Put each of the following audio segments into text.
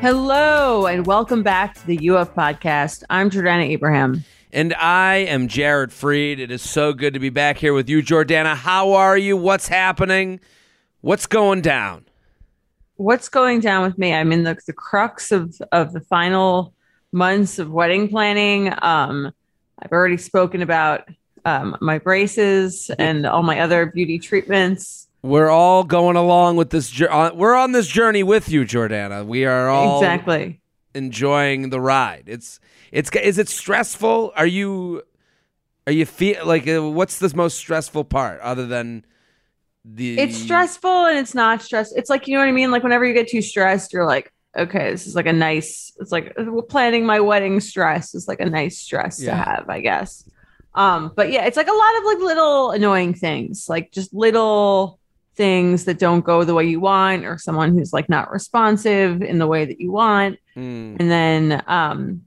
Hello, and welcome back to the U Up podcast. I'm Jordana Abraham. And I am Jared Freid. It is so good to be back here with you, Jordana. How are you? What's happening? What's going down? What's going down with me? I'm in the, the crux of, of the final months of wedding planning. Um, I've already spoken about um, my braces and all my other beauty treatments. We're all going along with this. We're on this journey with you, Jordana. We are all Exactly. enjoying the ride. It's it's is it stressful? Are you are you feel like uh, what's the most stressful part other than the It's stressful and it's not stress. It's like, you know what I mean? Like whenever you get too stressed, you're like, okay, this is like a nice, it's like uh, planning my wedding stress is like a nice stress Yeah. to have, I guess. Um, but yeah, it's like a lot of like little annoying things, like just little things that don't go the way you want, or someone who's like not responsive in the way that you want. Mm. And then um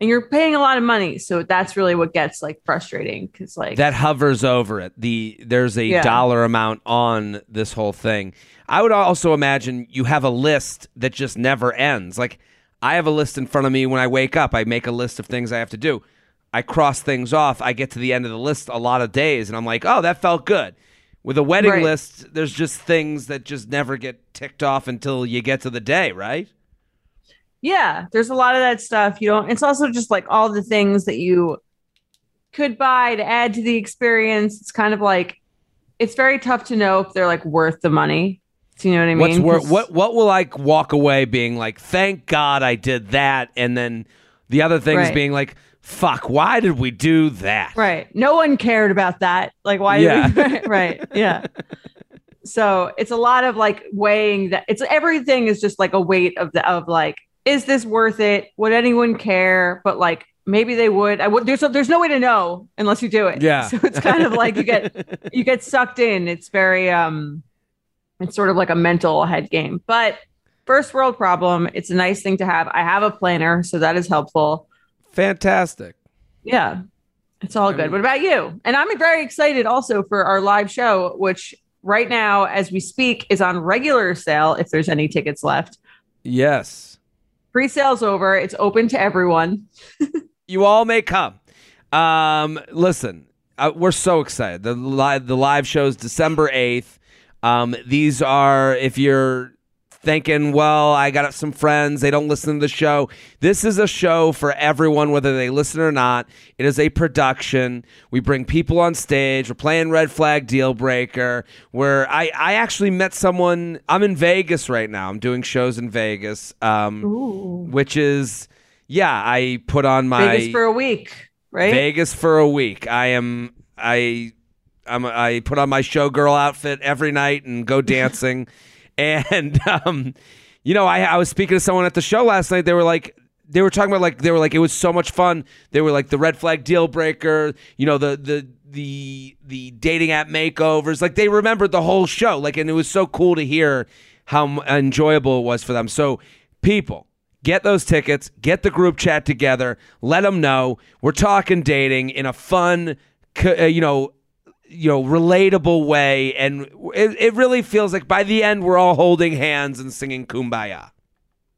and you're paying a lot of money. So that's really what gets like frustrating because like that hovers over it. The there's a Yeah. dollar amount on this whole thing. I would also imagine you have a list that just never ends. Like I have a list in front of me when I wake up. I make a list of things I have to do. I cross things off. I get to the end of the list a lot of days and I'm like, "Oh, that felt good." With a wedding Right. list, there's just things that just never get ticked off until you get to the day, right? yeah there's a lot of that stuff you don't it's also just like all the things that you could buy to add to the experience it's kind of like it's very tough to know if they're like worth the money do you know what i mean What's wor- what what will I walk away being like, "Thank God I did that." And then the other things Right. being like, "Fuck, why did we do that?" right. No one cared about that. Like why Yeah. did we right yeah. So it's a lot of like weighing that it's everything is just like a weight of the of like is this worth it? Would anyone care? But like maybe they would. I would there's there's no way to know unless you do it. Yeah. so it's kind of like you get you get sucked in. It's very um it's sort of like a mental head game. But first world problem it's a nice thing to have. I have a planner so that is helpful Fantastic. yeah it's all good what about you and i'm very excited also for our live show which right now as we speak is on regular sale if there's any tickets left Yes. pre-sale's over it's open to everyone You all may come. Um, listen, uh, we're so excited. The live the live shows December 8th. Um, these are if you're thinking, well, I got some friends, they don't listen to the show. This is a show for everyone, whether they listen or not. It is a production. We bring people on stage. We're playing Red Flag Deal Breaker. Where I, I actually met someone. I'm in Vegas right now. I'm doing shows in Vegas, um, which is, yeah, I put on my vegas for a week right Vegas for a week. I am I I'm I put on my showgirl outfit every night and go dancing. And um you know, I I was speaking to someone at the show last night. They were like they were talking about like they were like it was so much fun. They were like the red flag deal breaker, you know, the the the the dating app makeovers. Like they remembered the whole show. Like and it was so cool to hear how enjoyable it was for them. So people Get those tickets, get the group chat together, let them know we're talking dating in a fun, uh, you know, you know, relatable way, and it, it really feels like by the end we're all holding hands and singing "Kumbaya."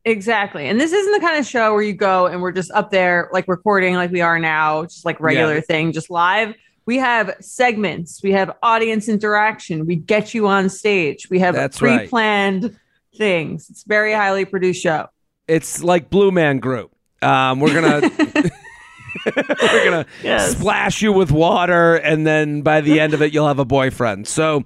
Exactly. And this isn't the kind of show where you go and we're just up there like recording like we are now, just like regular Yeah. thing, just live. We have segments, we have audience interaction, we get you on stage, we have That's pre-planned things. It's a very highly produced show. It's like Blue Man Group. Um, we're gonna we're gonna Yes. splash you with water, and then by the end of it, you'll have a boyfriend. So.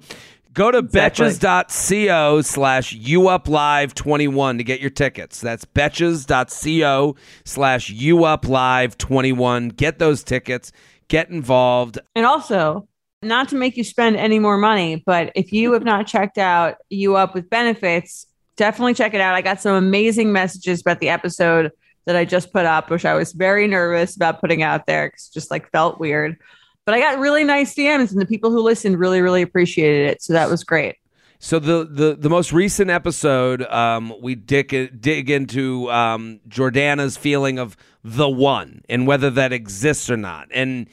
Go to Exactly. betches.co slash uplive21 to get your tickets. That's betches.co slash uplive21. Get those tickets. Get involved. And also, not to make you spend any more money, but if you have not checked out You Up with Benefits, definitely check it out. I got some amazing messages about the episode that I just put up, which I was very nervous about putting out there because just like felt weird. But I got really nice DMs, and the people who listened really, really appreciated it. So that was great. So the the the most recent episode, um, we dig dig into um, Jordana's feeling of the one and whether that exists or not, and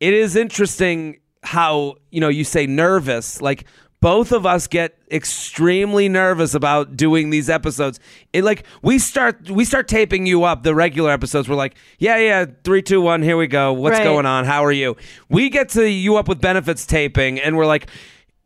it is interesting how you know you say nervous, like both of us get extremely nervous about doing these episodes. It like we start we start taping you up the regular episodes. We're like, yeah, yeah, three, two, one, here we go. What's Right. going on? How are you? We get to you up with benefits taping, and we're like.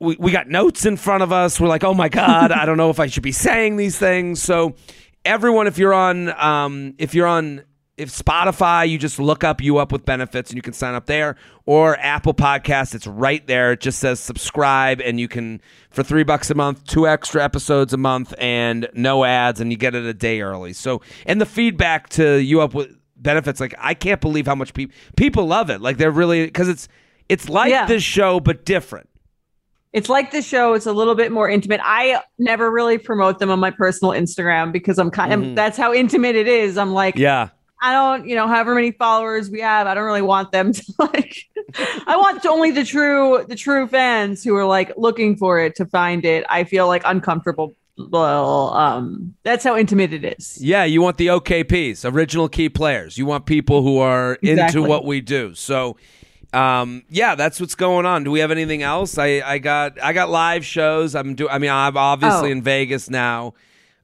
We, we got notes in front of us. We're like, oh my god, I don't know if I should be saying these things. So, everyone, if you're on, um, if you're on, if Spotify, you just look up you up with benefits and you can sign up there, or Apple Podcasts, it's right there. It just says subscribe, and you can for three bucks a month, two extra episodes a month, and no ads, and you get it a day early. So, and the feedback to you up with benefits, like I can't believe how much people people love it. Like they're really because it's it's like Yeah. this show but different. It's like the show. It's a little bit more intimate. I never really promote them on my personal Instagram because I'm kind of Mhm. that's how intimate it is. I'm like, Yeah. I don't, you know, however many followers we have, I don't really want them to like. I want only the true, the true fans who are like looking for it to find it. I feel like uncomfortable. Well, um, that's how intimate it is. Yeah, you want the OKPs, original key players. You want people who are Exactly. into what we do. So, um, yeah, that's what's going on. Do we have anything else? I, I got I got live shows. I'm do. I mean, I'm obviously Oh. in Vegas now.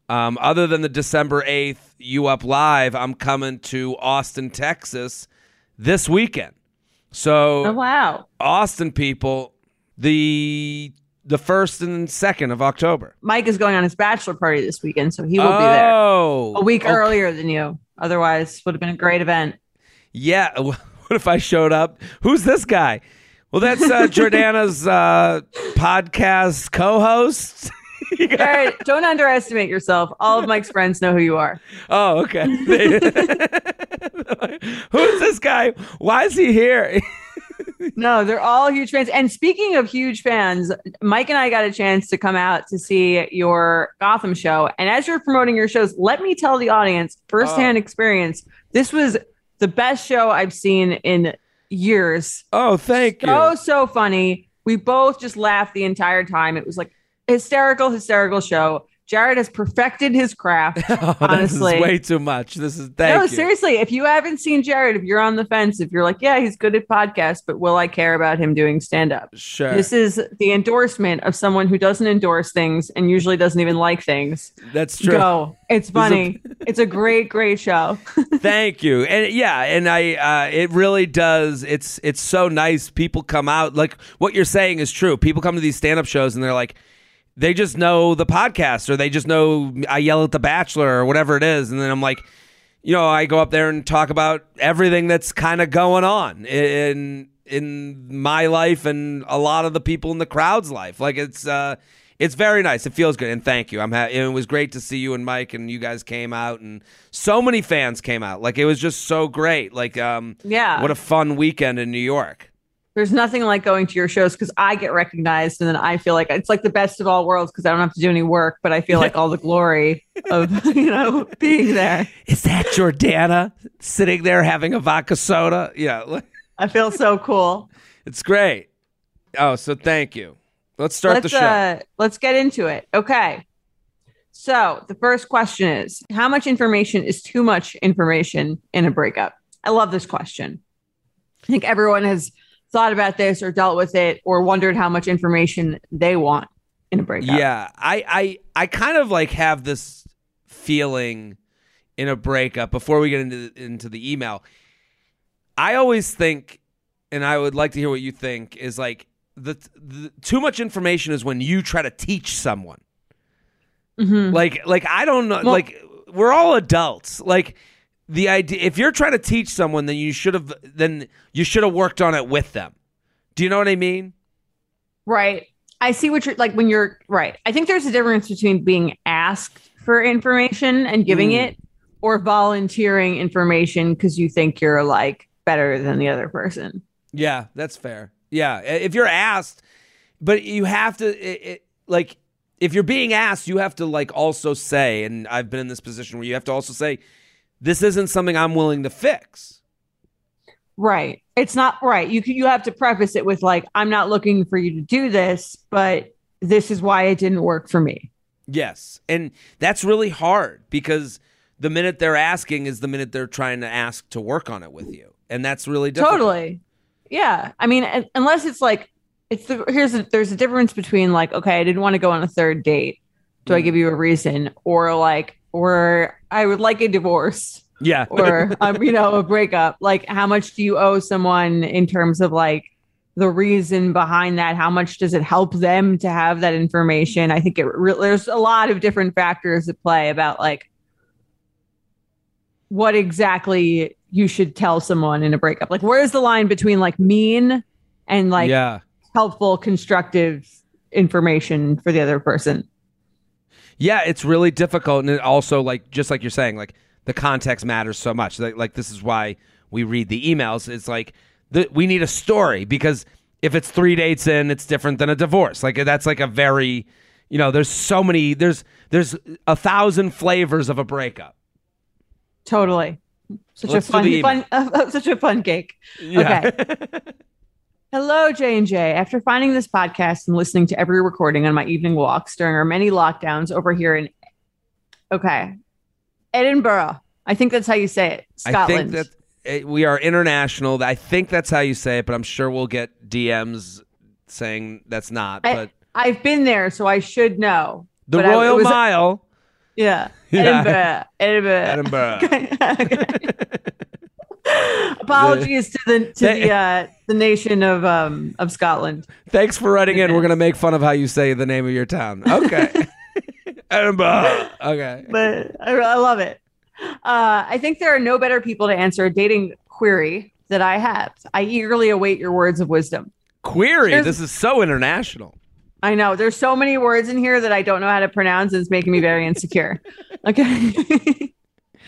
Um, other than the December eighth, you up live. I'm coming to Austin, Texas, this weekend. So Oh wow! Austin people, the the first and second of October. Mike is going on his bachelor party this weekend, so he will be there Oh, a week okay. earlier than you. Otherwise, would have been a great event. Yeah. What if I showed up? Who's this guy? Well, that's uh, Jordana's uh, podcast co-host. Jared, don't underestimate yourself. All of Mike's friends know who you are. oh, okay. Who's this guy? Why is he here? No, they're all huge fans. And speaking of huge fans, Mike and I got a chance to come out to see your Gotham show. And as you're promoting your shows, let me tell the audience firsthand oh. experience. This was the best show I've seen in years. oh, thank So, you. so funny. We both just laughed the entire time. It was like hysterical, hysterical show. Jared has perfected his craft. Oh, honestly. this is way too much. This is thank no, you. seriously. If you haven't seen Jared, if you're on the fence, if you're like, yeah, he's good at podcasts, but will I care about him doing stand up? Sure, This is the endorsement of someone who doesn't endorse things and usually doesn't even like things. that's true. Go. It's funny. it's a great, great show. Thank you. And yeah, and I uh it really does it's it's so nice people come out like what you're saying is true. People come to these stand-up shows and they're like they just know the podcast or they just know I yell at the bachelor or whatever it is and then I'm like you know, I go up there and talk about everything that's kind of going on in in my life and a lot of the people in the crowd's life. Like it's uh it's very nice. It feels good, and thank you. I'm. Ha- it was great to see you and Mike, and you guys came out, and so many fans came out. Like it was just so great. Like, um, Yeah. what a fun weekend in New York. There's nothing like going to your shows because I get recognized and then I feel like it's like the best of all worlds because I don't have to do any work, but I feel like all the glory of, you know, being there. Is that Jordana sitting there having a vodka soda? Yeah, I feel so cool. it's great. Oh, so thank you. Let's start let's, the show. Uh, let's get into it. Okay. So the first question is How much information is too much information in a breakup? I love this question. I think everyone has thought about this or dealt with it or wondered how much information they want in a breakup. Yeah, I, I, I kind of like have this feeling in a breakup before we get into into the email. I always think, and I would like to hear what you think, is like the, the too much information is when you try to teach someone. Mhm. Like, like I don't know. Well- like we're all adults. Like the idea, if you're trying to teach someone, then you should have then you should have worked on it with them. Do you know what I mean? Right. I see what you're like when you're right. I think there's a difference between being asked for information and giving Mm. it or volunteering information because you think you're like better than the other person. Yeah, that's fair. Yeah, if you're asked, but you have to it, it, like if you're being asked, you have to like also say, and I've been in this position where you have to also say, this isn't something I'm willing to fix. Right. It's not right. You you have to preface it with like, I'm not looking for you to do this, but this is why it didn't work for me. Yes. And that's really hard because the minute they're asking is the minute they're trying to ask to work on it with you. And that's really difficult. Totally. Yeah. I mean, unless it's like, it's the, here's a, there's a difference between like, okay, I didn't want to go on a third date. Do mm. I give you a reason? Or like, or I would like a divorce. Yeah. or, um, you know, a breakup. Like, how much do you owe someone in terms of like the reason behind that? How much does it help them to have that information? I think it re- there's a lot of different factors at play about like what exactly you should tell someone in a breakup. Like, where's the line between like mean and like yeah. helpful, constructive information for the other person? Yeah, it's really difficult, and it also like just like you're saying, like the context matters so much. Like, like this is why we read the emails. It's like the, we need a story because if it's three dates in, it's different than a divorce. Like that's like a very, you know, there's so many, there's there's a thousand flavors of a breakup. Totally, such Let's a fun, fun uh, such a fun cake. Yeah. Okay. Hello, J and J. After finding this podcast and listening to every recording on my evening walks during our many lockdowns over here in, okay, Edinburgh. I think that's how you say it. Scotland. I think that eh, we are international. I think that's how you say it, but I'm sure we'll get DMs saying that's not. But I, have been there, so I should know. The Royal I, was, Mile. Yeah. yeah. Edinburgh. Edinburgh. Apologies to the to the uh, the nation of um of Scotland. Thanks for writing in. We're gonna make fun of how you say the name of your town. Okay. Edinburgh. Okay. But I, I love it. Uh, I think there are no better people to answer a dating query that I have. I eagerly await your words of wisdom. Query? There's, this is so international. I know. There's so many words in here that I don't know how to pronounce. And it's making me very insecure. okay.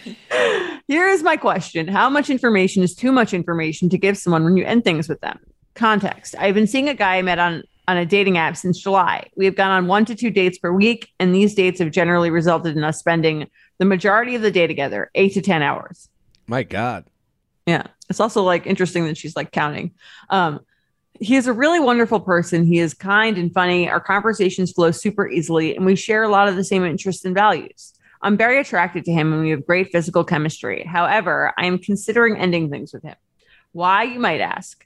Here is my question How much information is too much information to give someone when you end things with them? Context I've been seeing a guy I met on on a dating app since July. We have gone on one to two dates per week, and these dates have generally resulted in us spending the majority of the day together, eight to 10 hours. My God. Yeah. It's also like interesting that she's like counting. Um, he is a really wonderful person. He is kind and funny. Our conversations flow super easily, and we share a lot of the same interests and values. I'm very attracted to him, and we have great physical chemistry. However, I am considering ending things with him. Why, you might ask?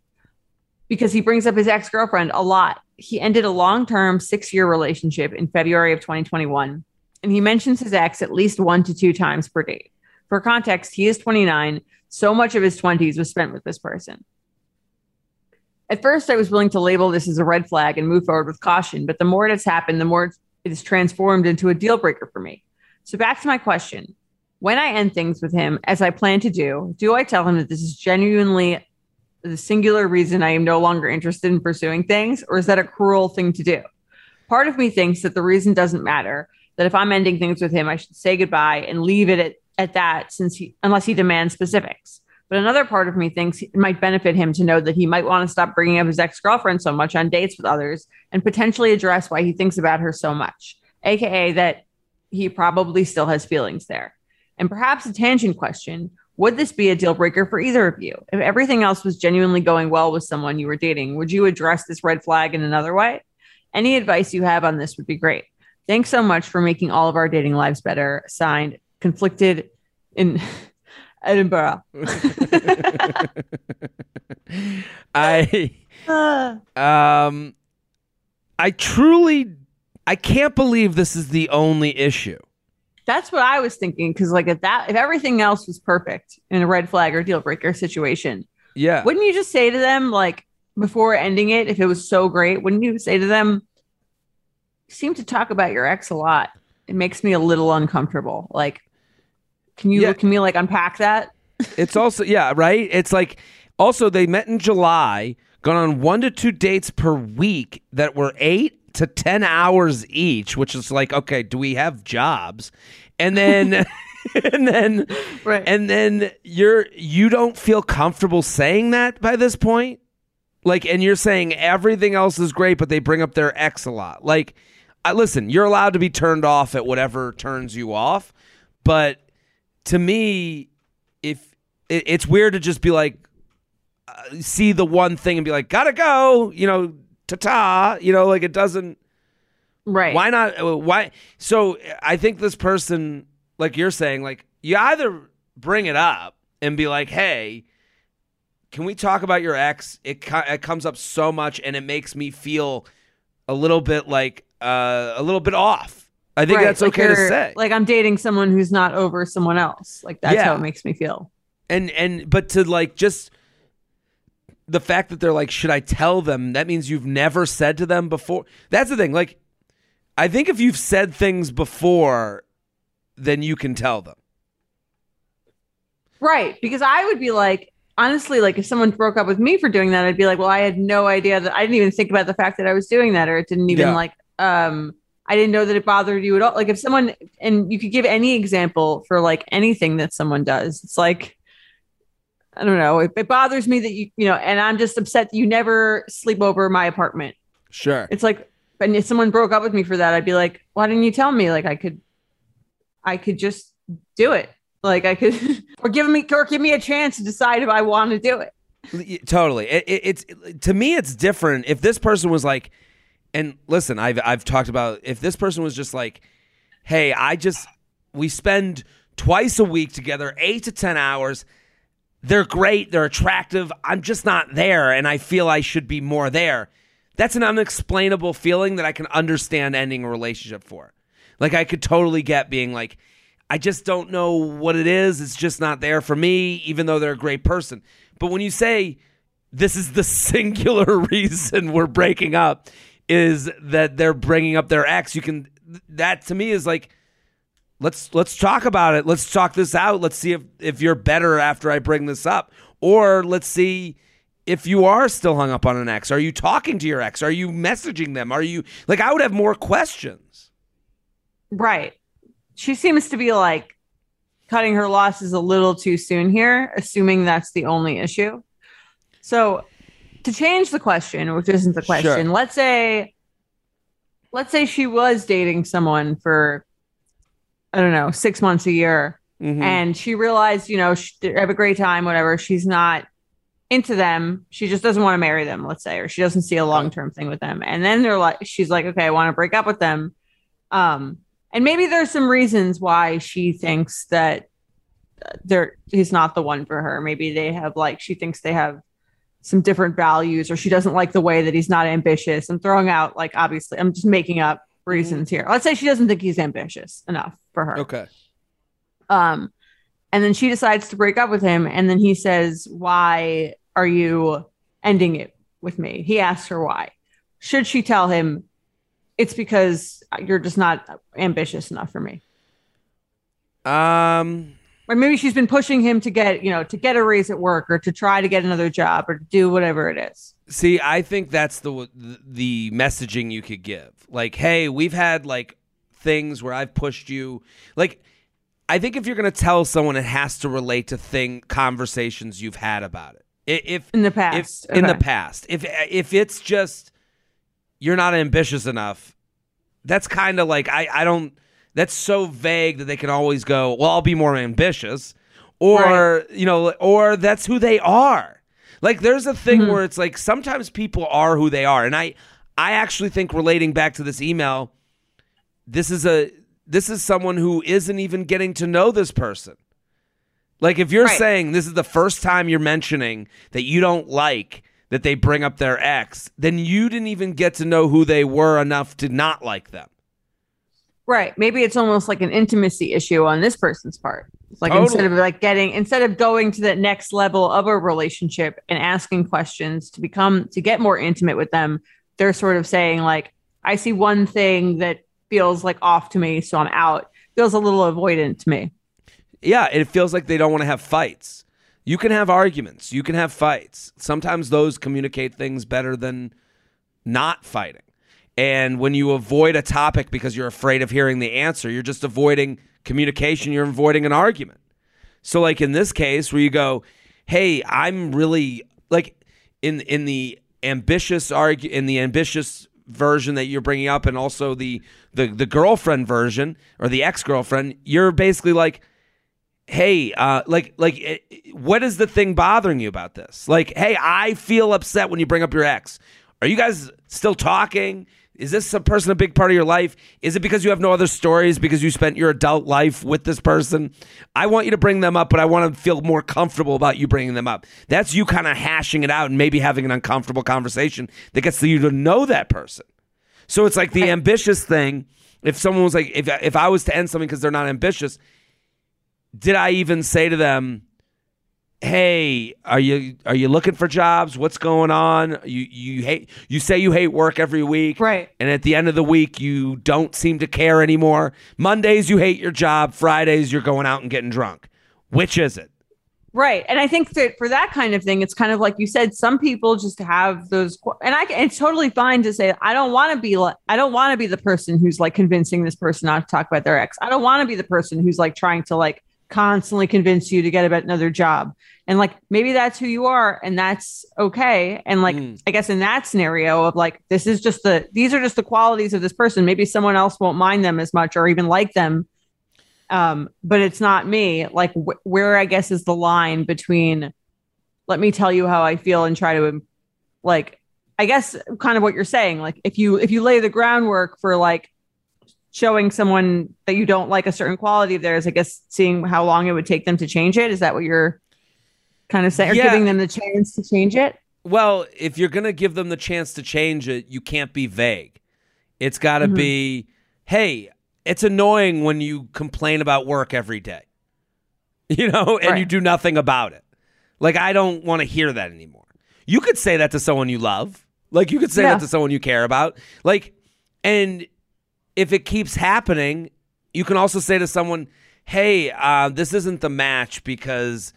Because he brings up his ex girlfriend a lot. He ended a long term six year relationship in February of 2021 and he mentions his ex at least one to two times per date. For context, he is 29. So much of his 20s was spent with this person. At first, I was willing to label this as a red flag and move forward with caution, but the more it has happened, the more it is transformed into a deal breaker for me. So, back to my question when I end things with him, as I plan to do, do I tell him that this is genuinely the singular reason I am no longer interested in pursuing things, or is that a cruel thing to do? Part of me thinks that the reason doesn't matter, that if I'm ending things with him, I should say goodbye and leave it at, at that since he, unless he demands specifics. But another part of me thinks it might benefit him to know that he might want to stop bringing up his ex girlfriend so much on dates with others and potentially address why he thinks about her so much, AKA that he probably still has feelings there. And perhaps a tangent question would this be a deal breaker for either of you? If everything else was genuinely going well with someone you were dating, would you address this red flag in another way? Any advice you have on this would be great. Thanks so much for making all of our dating lives better. Signed, conflicted in Edinburgh. I um I truly I can't believe this is the only issue. That's what I was thinking because like if that if everything else was perfect in a red flag or deal breaker situation, yeah. Wouldn't you just say to them like before ending it if it was so great, wouldn't you say to them seem to talk about your ex a lot. It makes me a little uncomfortable. Like, can you yeah. can we like unpack that? it's also yeah, right. It's like also they met in July, gone on one to two dates per week that were eight to ten hours each, which is like okay, do we have jobs? And then. and then right. and then you're you don't feel comfortable saying that by this point like and you're saying everything else is great but they bring up their ex a lot like I, listen, you're allowed to be turned off at whatever turns you off, but to me, if it, it's weird to just be like, uh, see the one thing and be like, gotta go, you know, ta ta, you know, like it doesn't. Right. Why not? uh, Why? So I think this person, like you're saying, like you either bring it up and be like, hey, can we talk about your ex? It, co- it comes up so much and it makes me feel a little bit like uh, a little bit off. I think Right, that's like okay to say. Like I'm dating someone who's not over someone else. Like that's Yeah. how it makes me feel. and and but to like just the fact that they're like should i tell them that means you've never said to them before that's the thing like i think if you've said things before then you can tell them Right. Because I would be like, honestly, like if someone broke up with me for doing that, I'd be like, well, I had no idea that I didn't even think about the fact that I was doing that, or it didn't even Yeah. like, um, I didn't know that it bothered you at all. Like if someone, and you could give any example for like anything that someone does, it's like, I don't know, it, it bothers me that you, you know, and I'm just upset that you never sleep over my apartment. sure It's like, and if someone broke up with me for that, I'd be like, why didn't you tell me? Like I could, I could just do it. Like I could, or give me, or give me a chance to decide if I want to do it. Totally it, it, it's to me it's different if this person was like and listen i've i've talked about if this person was just like hey i just we spend twice a week together 8 to 10 hours they're great they're attractive i'm just not there and i feel i should be more there that's an unexplainable feeling that i can understand ending a relationship for like i could totally get being like I just don't know what it is. It's just not there for me, even though they're a great person. But when you say this is the singular reason we're breaking up, is that they're bringing up their ex, you can that to me is like let's let's talk about it. Let's talk this out. Let's see if if you're better after I bring this up, or let's see if you are still hung up on an ex. Are you talking to your ex? Are you messaging them? Are you like I would have more questions. Right. She seems to be like cutting her losses a little too soon here, assuming that's the only issue. So to change the question, which isn't the question, Sure. let's say let's say she was dating someone for I don't know, 6 months a year Mhm. and she realized, you know, she, have a great time, whatever. She's not into them. She just doesn't want to marry them, let's say, or she doesn't see a long term thing with them. And then they're like, she's like, okay, I want to break up with them. Um, and maybe there's some reasons why she thinks that they're he's not the one for her. Maybe they have like she thinks they have some different values, or she doesn't like the way that he's not ambitious. I'm throwing out like obviously, I'm just making up reasons here. Let's say she doesn't think he's ambitious enough for her. Okay. Um, and then she decides to break up with him. And then he says, Why are you ending it with me? He asks her why. Should she tell him it's because you're just not ambitious enough for me? Um Or maybe she's been pushing him to get, you know, to get a raise at work or to try to get another job or to do whatever it is. See, I think that's the the messaging you could give. Like, hey, we've had like things where I've pushed you. Like, I think if you're gonna tell someone, it has to relate to thing conversations you've had about it. If In the past, if past. in the past, if if it's just you're not ambitious enough, that's kind of like I I don't. That's so vague that they can always go, well, I'll be more ambitious, or you know, or that's who they are. Like there's a thing Mm-hmm. where it's like sometimes people are who they are, and I I actually think relating back to this email, this is a this is someone who isn't even getting to know this person. Like if you're Right. saying this is the first time you're mentioning that you don't like that they bring up their ex, then you didn't even get to know who they were enough to not like them. Right. Maybe it's almost like an intimacy issue on this person's part. Like Totally. instead of like getting instead of going to the next level of a relationship and asking questions to become to get more intimate with them, they're sort of saying like, I see one thing that feels like off to me, so I'm out. Feels a little avoidant to me. Yeah, it feels like they don't want to have fights. You can have arguments, you can have fights. Sometimes those communicate things better than not fighting. And when you avoid a topic because you're afraid of hearing the answer, you're just avoiding communication, you're avoiding an argument. So like in this case where you go, "Hey, I'm really like in in the ambitious argue in the ambitious version that you're bringing up and also the the the girlfriend version or the ex-girlfriend you're basically like hey uh like like eh, what is the thing bothering you about this? Like hey i feel upset when you bring up your ex. Are you guys still talking is this a person a big part of your life? Is it because you have no other stories because you spent your adult life with this person? I want you to bring them up, but I want to feel more comfortable about you bringing them up. That's you kind of hashing it out and maybe having an uncomfortable conversation that gets you to know that person. So it's like the ambitious thing. If someone was like, if if I was to end something because they're not ambitious, did I even say to them, hey are you are you looking for jobs? What's going on? You you hate you say you hate work every week. Right. and at the end of the week you don't seem to care anymore. Mondays you hate your job. Fridays you're going out and getting drunk. Which is it? Right. And I think that for that kind of thing, it's kind of like you said, some people just have those, and I, it's totally fine to say, I don't want to be like, I don't want to be the person who's like convincing this person not to talk about their ex. I don't want to be the person who's like trying to like constantly convince you to get about another job. And like, maybe that's who you are and that's okay. And like, Mm. I guess in that scenario of like, this is just the, these are just the qualities of this person. Maybe someone else won't mind them as much or even like them um but it's not me like wh- where i guess is the line between let me tell you how i feel and try to like i guess kind of what you're saying like if you if you lay the groundwork for like showing someone that you don't like a certain quality of theirs i guess seeing how long it would take them to change it. Is that what you're kind of saying or Yeah. giving them the chance to change it? Well if you're gonna give them the chance to change it you can't be vague. It's got to Mhm. be hey it's annoying when you complain about work every day you know and you do nothing about it. Like i don't want to hear that anymore. You could say that to someone you love. Like you could say Yeah. that to someone you care about. Like and if it keeps happening you can also say to someone hey uh, this isn't the match because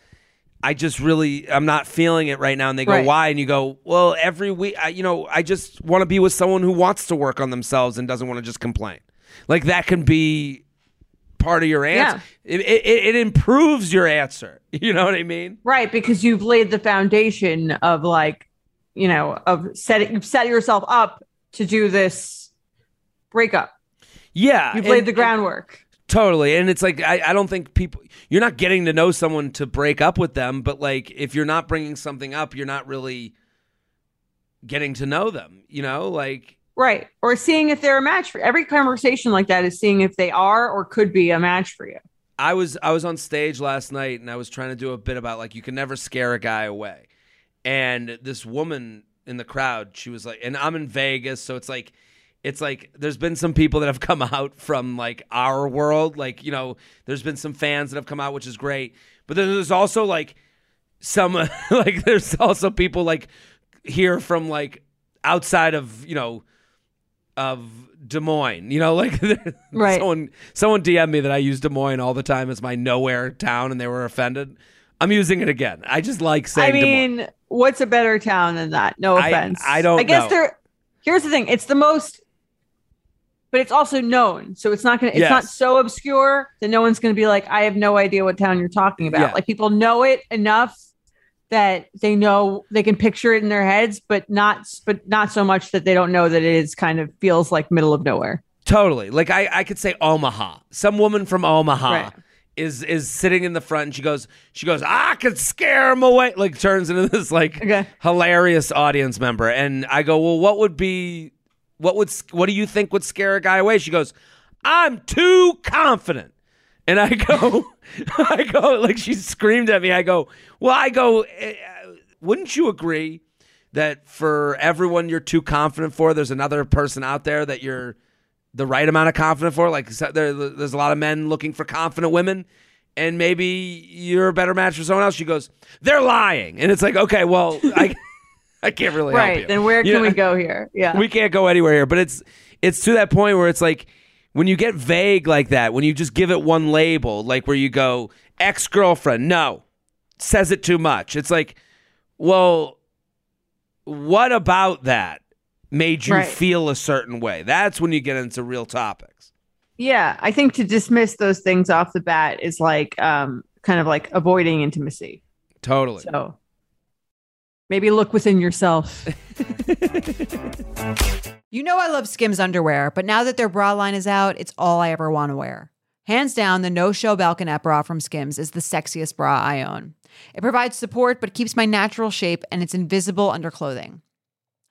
I just really I'm not feeling it right now. And they go Right. why? And you go well every week I, you know I just want to be with someone who wants to work on themselves and doesn't want to just complain. Like that can be part of your answer. It, it, it improves your answer. You know what I mean? Right because you've laid the foundation of like you know of setting you've set yourself up to do this breakup yeah and- laid the and- groundwork Totally. And it's like, I, I don't think people, you're not getting to know someone to break up with them, but like, if you're not bringing something up, you're not really getting to know them, you know? Like, Right. Or seeing if they're a match for every conversation like that is seeing if they are or could be a match for you. I was, I was on stage last night and I was trying to do a bit about like, you can never scare a guy away. And this woman in the crowd, she was like, and I'm in Vegas, so it's like, it's like there's been some people that have come out from like our world like you know there's been some fans that have come out which is great but then there's also like some like there's also people like here from like outside of you know of Des Moines you know like Right. someone someone DM me that I use Des Moines all the time as my nowhere town and they were offended I'm using it again I just like saying I Des Moines mean, what's a better town than that? No I- offense. I don't I guess know. there here's the thing. It's the most but it's also known. So it's not gonna it's not so obscure that no one's gonna be like, I have no idea what town you're talking about. Yeah. Like people know it enough that they know they can picture it in their heads, but not but not so much that they don't know that it is kind of feels like middle of nowhere. Totally. Like I, I could say Omaha. Some woman from Omaha Right. is is sitting in the front and she goes, she goes, I could scare him away. Like turns into this like Okay. hilarious audience member. And I go, well, what would be, what would, what do you think would scare a guy away? She goes, I'm too confident. And I go, I go, like she screamed at me. I go, well, I go, eh, wouldn't you agree that for everyone you're too confident for, there's another person out there that you're the right amount of confident for? Like there, there's a lot of men looking for confident women. And maybe you're a better match for someone else. She goes, they're lying, and it's like, okay, well, I, I can't really help right. you. Then where You can know? we go here? Yeah. we can't go anywhere here. But it's it's to that point where it's like when you get vague like that, when you just give it one label, like where you go ex girlfriend, no, says it too much. It's like, well, what about that made you Right. feel a certain way? That's when you get into real topics. Yeah, I think to dismiss those things off the bat is like um kind of like avoiding intimacy. Totally. So maybe look within yourself. You know I love Skims underwear, but now that their bra line is out, it's all I ever want to wear. Hands down, the No Show Balconette bra from Skims is the sexiest bra I own. It provides support but keeps my natural shape and it's invisible under clothing.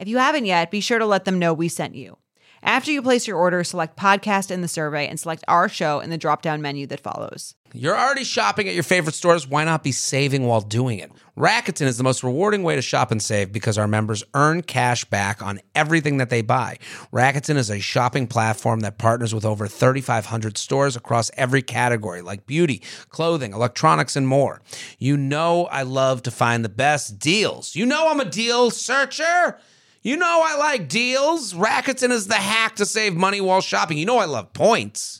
If you haven't yet, be sure to let them know we sent you. After you place your order, select podcast in the survey and select our show in the drop down menu that follows. You're already shopping at your favorite stores. Why not be saving while doing it? Rakuten is the most rewarding way to shop and save because our members earn cash back on everything that they buy. Rakuten is a shopping platform that partners with over 3,500 stores across every category like beauty, clothing, electronics, and more. You know, I love to find the best deals. You know, I'm a deal searcher. You know I like deals. Rakuten is the hack to save money while shopping. You know I love points.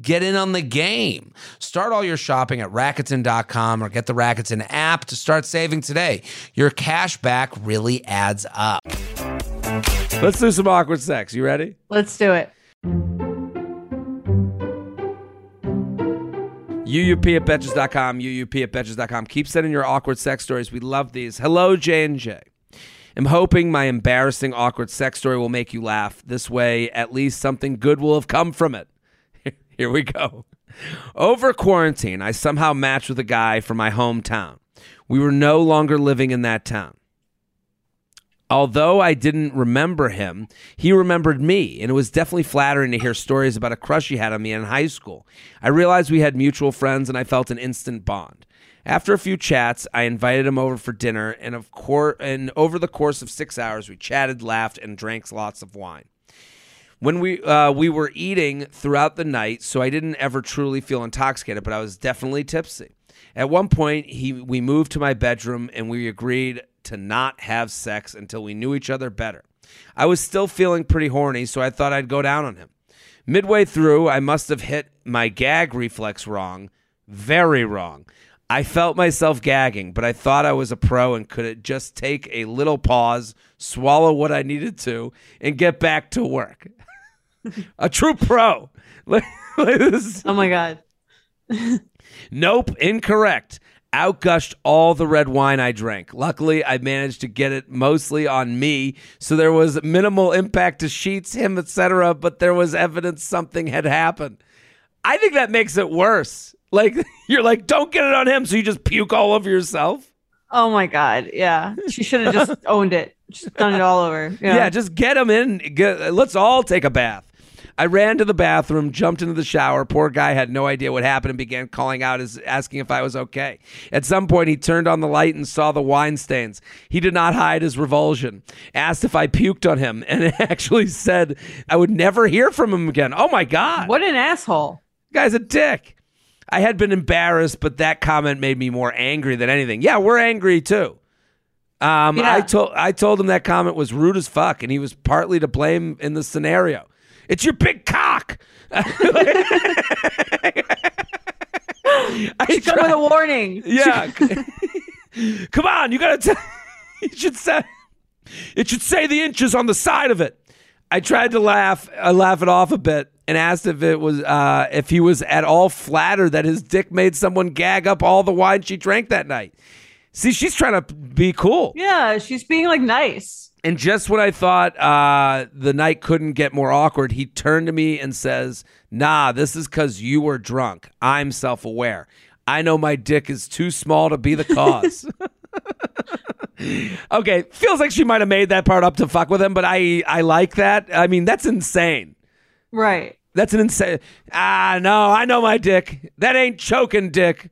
Get in on the game. Start all your shopping at Rakuten.com or get the Rakuten app to start saving today. Your cash back really adds up. Let's do some awkward sex. You ready? Let's do it. UUP at Betches.com, UUP at Betches.com. Keep sending your awkward sex stories. We love these. Hello, J&J. I'm hoping my embarrassing awkward sex story will make you laugh. This way, at least something good will have come from it. Here we go. Over quarantine, I somehow matched with a guy from my hometown. We were no longer living in that town. Although I didn't remember him, he remembered me, and it was definitely flattering to hear stories about a crush he had on me in high school. I realized we had mutual friends, and I felt an instant bond. After a few chats, I invited him over for dinner, and of course, and over the course of six hours, we chatted, laughed, and drank lots of wine when we uh, we were eating throughout the night, so I didn't ever truly feel intoxicated, but I was definitely tipsy. At one point, he we moved to my bedroom and we agreed to not have sex until we knew each other better. I was still feeling pretty horny, so I thought I'd go down on him. Midway through, I must have hit my gag reflex wrong, very wrong. I felt myself gagging, but I thought I was a pro and could just take a little pause, swallow what I needed to, and get back to work a true pro. oh my god. nope, incorrect. Outgushed all the red wine I drank. Luckily, I managed to get it mostly on me, so there was minimal impact to sheets, him, etc. But there was evidence something had happened. I think that makes it worse. Like you're like, don't get it on him, so you just puke all over yourself. Oh my god, yeah. She should have just owned it, just done it all over. Yeah, yeah just get him in. Get, let's all take a bath. I ran to the bathroom, jumped into the shower. Poor guy had no idea what happened and began calling out, as, asking if I was okay. At some point, he turned on the light and saw the wine stains. He did not hide his revulsion, asked if I puked on him, and actually said I would never hear from him again. Oh my God. What an asshole. Guy's a dick. I had been embarrassed, but that comment made me more angry than anything. Yeah, we're angry too. Um, yeah. I told I told him that comment was rude as fuck, and he was partly to blame in the scenario. It's your big cock. I should come with a warning. Yeah. come on, you gotta. T- you should say. It should say the inches on the side of it. I tried to laugh, uh, laugh it off a bit, and asked if it was uh, if he was at all flattered that his dick made someone gag up all the wine she drank that night. See, she's trying to be cool. Yeah, she's being like nice. And just when I thought uh, the night couldn't get more awkward, he turned to me and says, Nah, this is because you were drunk. I'm self aware. I know my dick is too small to be the cause. okay, feels like she might have made that part up to fuck with him, but I, I like that. I mean, that's insane. Right. That's an insane. Ah, no, I know my dick. That ain't choking dick.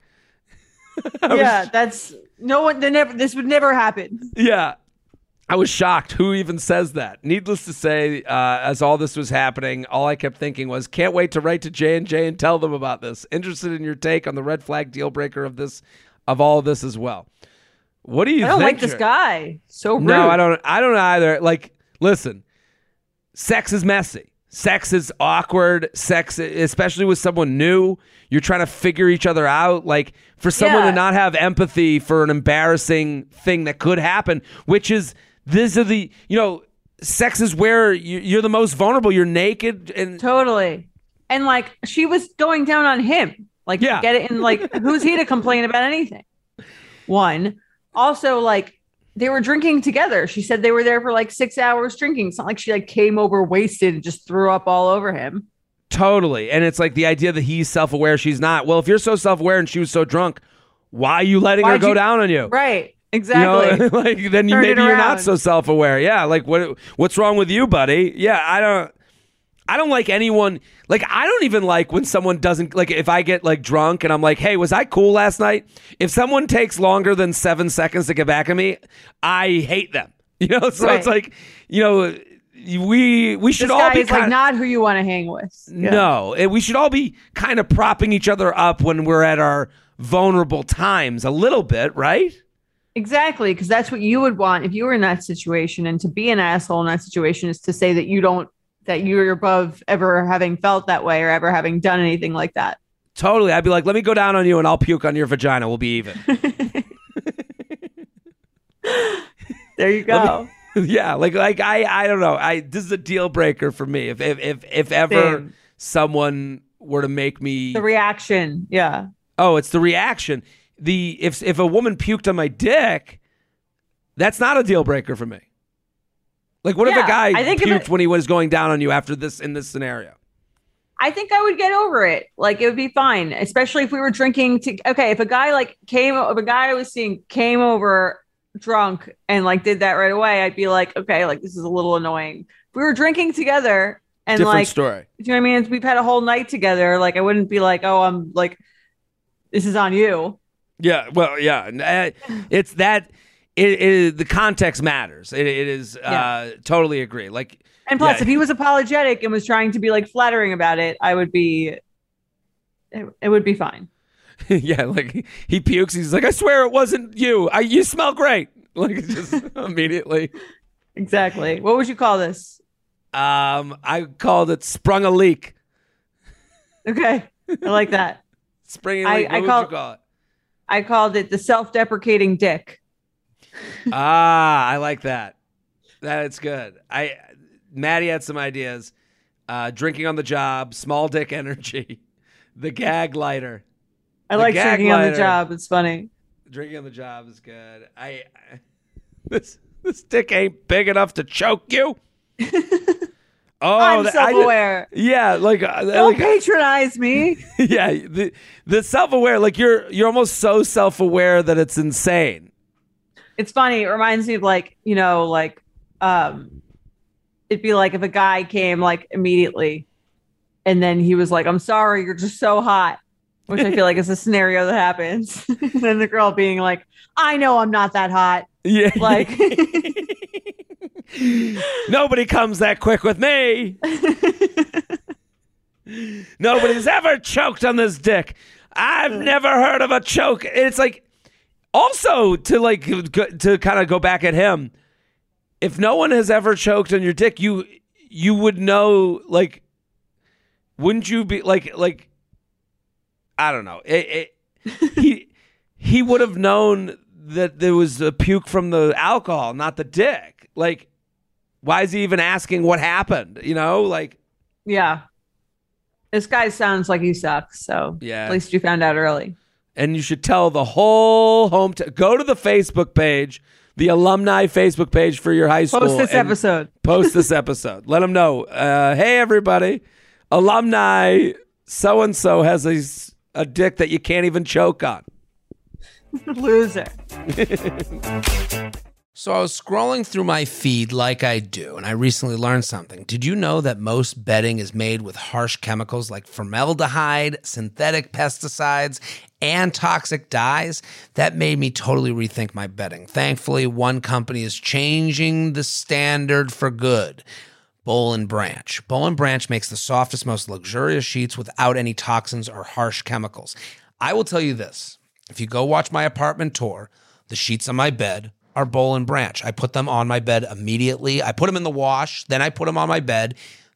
yeah, that's no one. They never. This would never happen. Yeah. I was shocked. Who even says that? Needless to say, uh, as all this was happening, all I kept thinking was, "Can't wait to write to J and J and tell them about this." Interested in your take on the red flag deal breaker of this, of all of this as well. What do you? Think? I don't like this guy. So rude. No, I don't. I don't either. Like, listen, sex is messy. Sex is awkward. Sex, especially with someone new, you're trying to figure each other out. Like, for someone Yeah. to not have empathy for an embarrassing thing that could happen, which is these are the you know, sex is where you- you're the most vulnerable. You're naked and Totally. And like she was going down on him. Like Yeah. get it in like who's he to complain about anything? One. Also, like they were drinking together. She said they were there for like six hours drinking. It's not like she like came over wasted and just threw up all over him. Totally. And it's like the idea that he's self aware, she's not. Well, if you're so self aware and she was so drunk, why are you letting her Why'd go you- down on you? Right. You Exactly. know, like then you Turn maybe you're not so self aware. Yeah, like what what's wrong with you, buddy? Yeah, I don't I don't like anyone like I don't even like when someone doesn't like if I get like drunk and I'm like, "Hey, was I cool last night?" If someone takes longer than 7 seconds to get back at me, I hate them. You know, so it's like, you know, we we should all be is like not who you want to hang with. Yeah. no, eh, we should all be kind of propping each other up when we're at our vulnerable times a little bit, right? Exactly, because that's what you would want if you were in that situation. And to be an asshole in that situation is to say that you don't, that you're above ever having felt that way or ever having done anything like that. Totally. I'd be like, let me go down on you and I'll puke on your vagina. We'll be even. There you go. yeah. Like, like I, I don't know. I, this is a deal breaker for me. If, if, if, if ever Same. someone were to make me, The reaction. Yeah. oh, it's the reaction. The, if, if a woman puked on my dick, that's not a deal breaker for me. Like, what if a guy puked it- when he was going down on you after this, in this scenario? I think I would get over it. Like it would be fine, especially if we were drinking. To okay, if a guy like came, if a guy I was seeing came over drunk and like did that right away, I'd be like, okay, like this is a little annoying. If we were drinking together and Different like, story. do you know what I mean? We've had a whole night together. Like I wouldn't be like, oh, I'm like, this is on you. Yeah, well, yeah, uh, it's that. It, it the context matters. It, it is uh, totally agree. Like, And plus, Yeah. if he was apologetic and was trying to be like flattering about it, I would be. It, it would be fine. yeah, like he pukes. He's like, I swear it wasn't you. I, you smell great. Like just immediately. Exactly. What would you call this? Um, I called it sprung a leak. Okay, I like that. Spring a I- leak. What I would call- you call it? I called it the self-deprecating dick. ah, I like that. That's good. I Maddie had some ideas. Uh, drinking on the job, small dick energy, the gag lighter. I The like drinking on the job. It's funny. Drinking on the job is good. I this this dick ain't big enough to choke you. oh, I'm self-aware. yeah, like, uh, Don't like patronize me. yeah, the the self aware. Like you're you're almost so self aware that it's insane. it's funny. It reminds me of like you know, like um, it'd be like if a guy came like immediately, and then he was like, "I'm sorry, you're just so hot," which I feel like is a scenario that happens. and then the girl being like, "I know I'm not that hot." Yeah, Like, nobody comes that quick with me. Nobody's ever choked on this dick. I've never heard of a choke. It's like also to like to kind of go back at him. If no one has ever choked on your dick, you you would know like wouldn't you be like like I don't know. It, it, he he would have known that there was a puke from the alcohol, not the dick. Like why is he even asking what happened? You know, like yeah, this guy sounds like he sucks. So Yeah. at least you found out early. and you should tell the whole home to go to the Facebook page, the alumni Facebook page for your high school. Post this episode. Post this episode. Let them know. Uh, hey, everybody, alumni so and so has a, a dick that you can't even choke on. Loser. So I was scrolling through my feed like I do, and I recently learned something. Did you know that most bedding is made with harsh chemicals like formaldehyde, synthetic pesticides, and toxic dyes? That made me totally rethink my bedding. Thankfully, one company is changing the standard for good. Boll and Branch. Boll and Branch makes the softest, most luxurious sheets without any toxins or harsh chemicals. I will tell you this if you go watch my apartment tour, the sheets on my bed are Boll and Branch. I put them on my bed immediately. I put them in the wash, then I put them on my bed.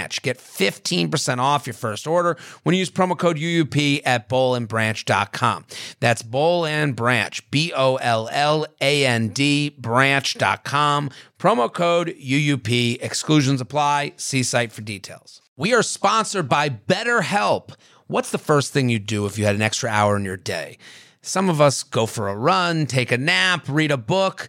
Branch. Get 15% off your first order when you use promo code UUP at bollandbranch.com. That's Boll and Branch, B O L L A N D, branch.com. Promo code UUP. Exclusions apply. See site for details. We are sponsored by BetterHelp. What's the first thing you do if you had an extra hour in your day? Some of us go for a run, take a nap, read a book.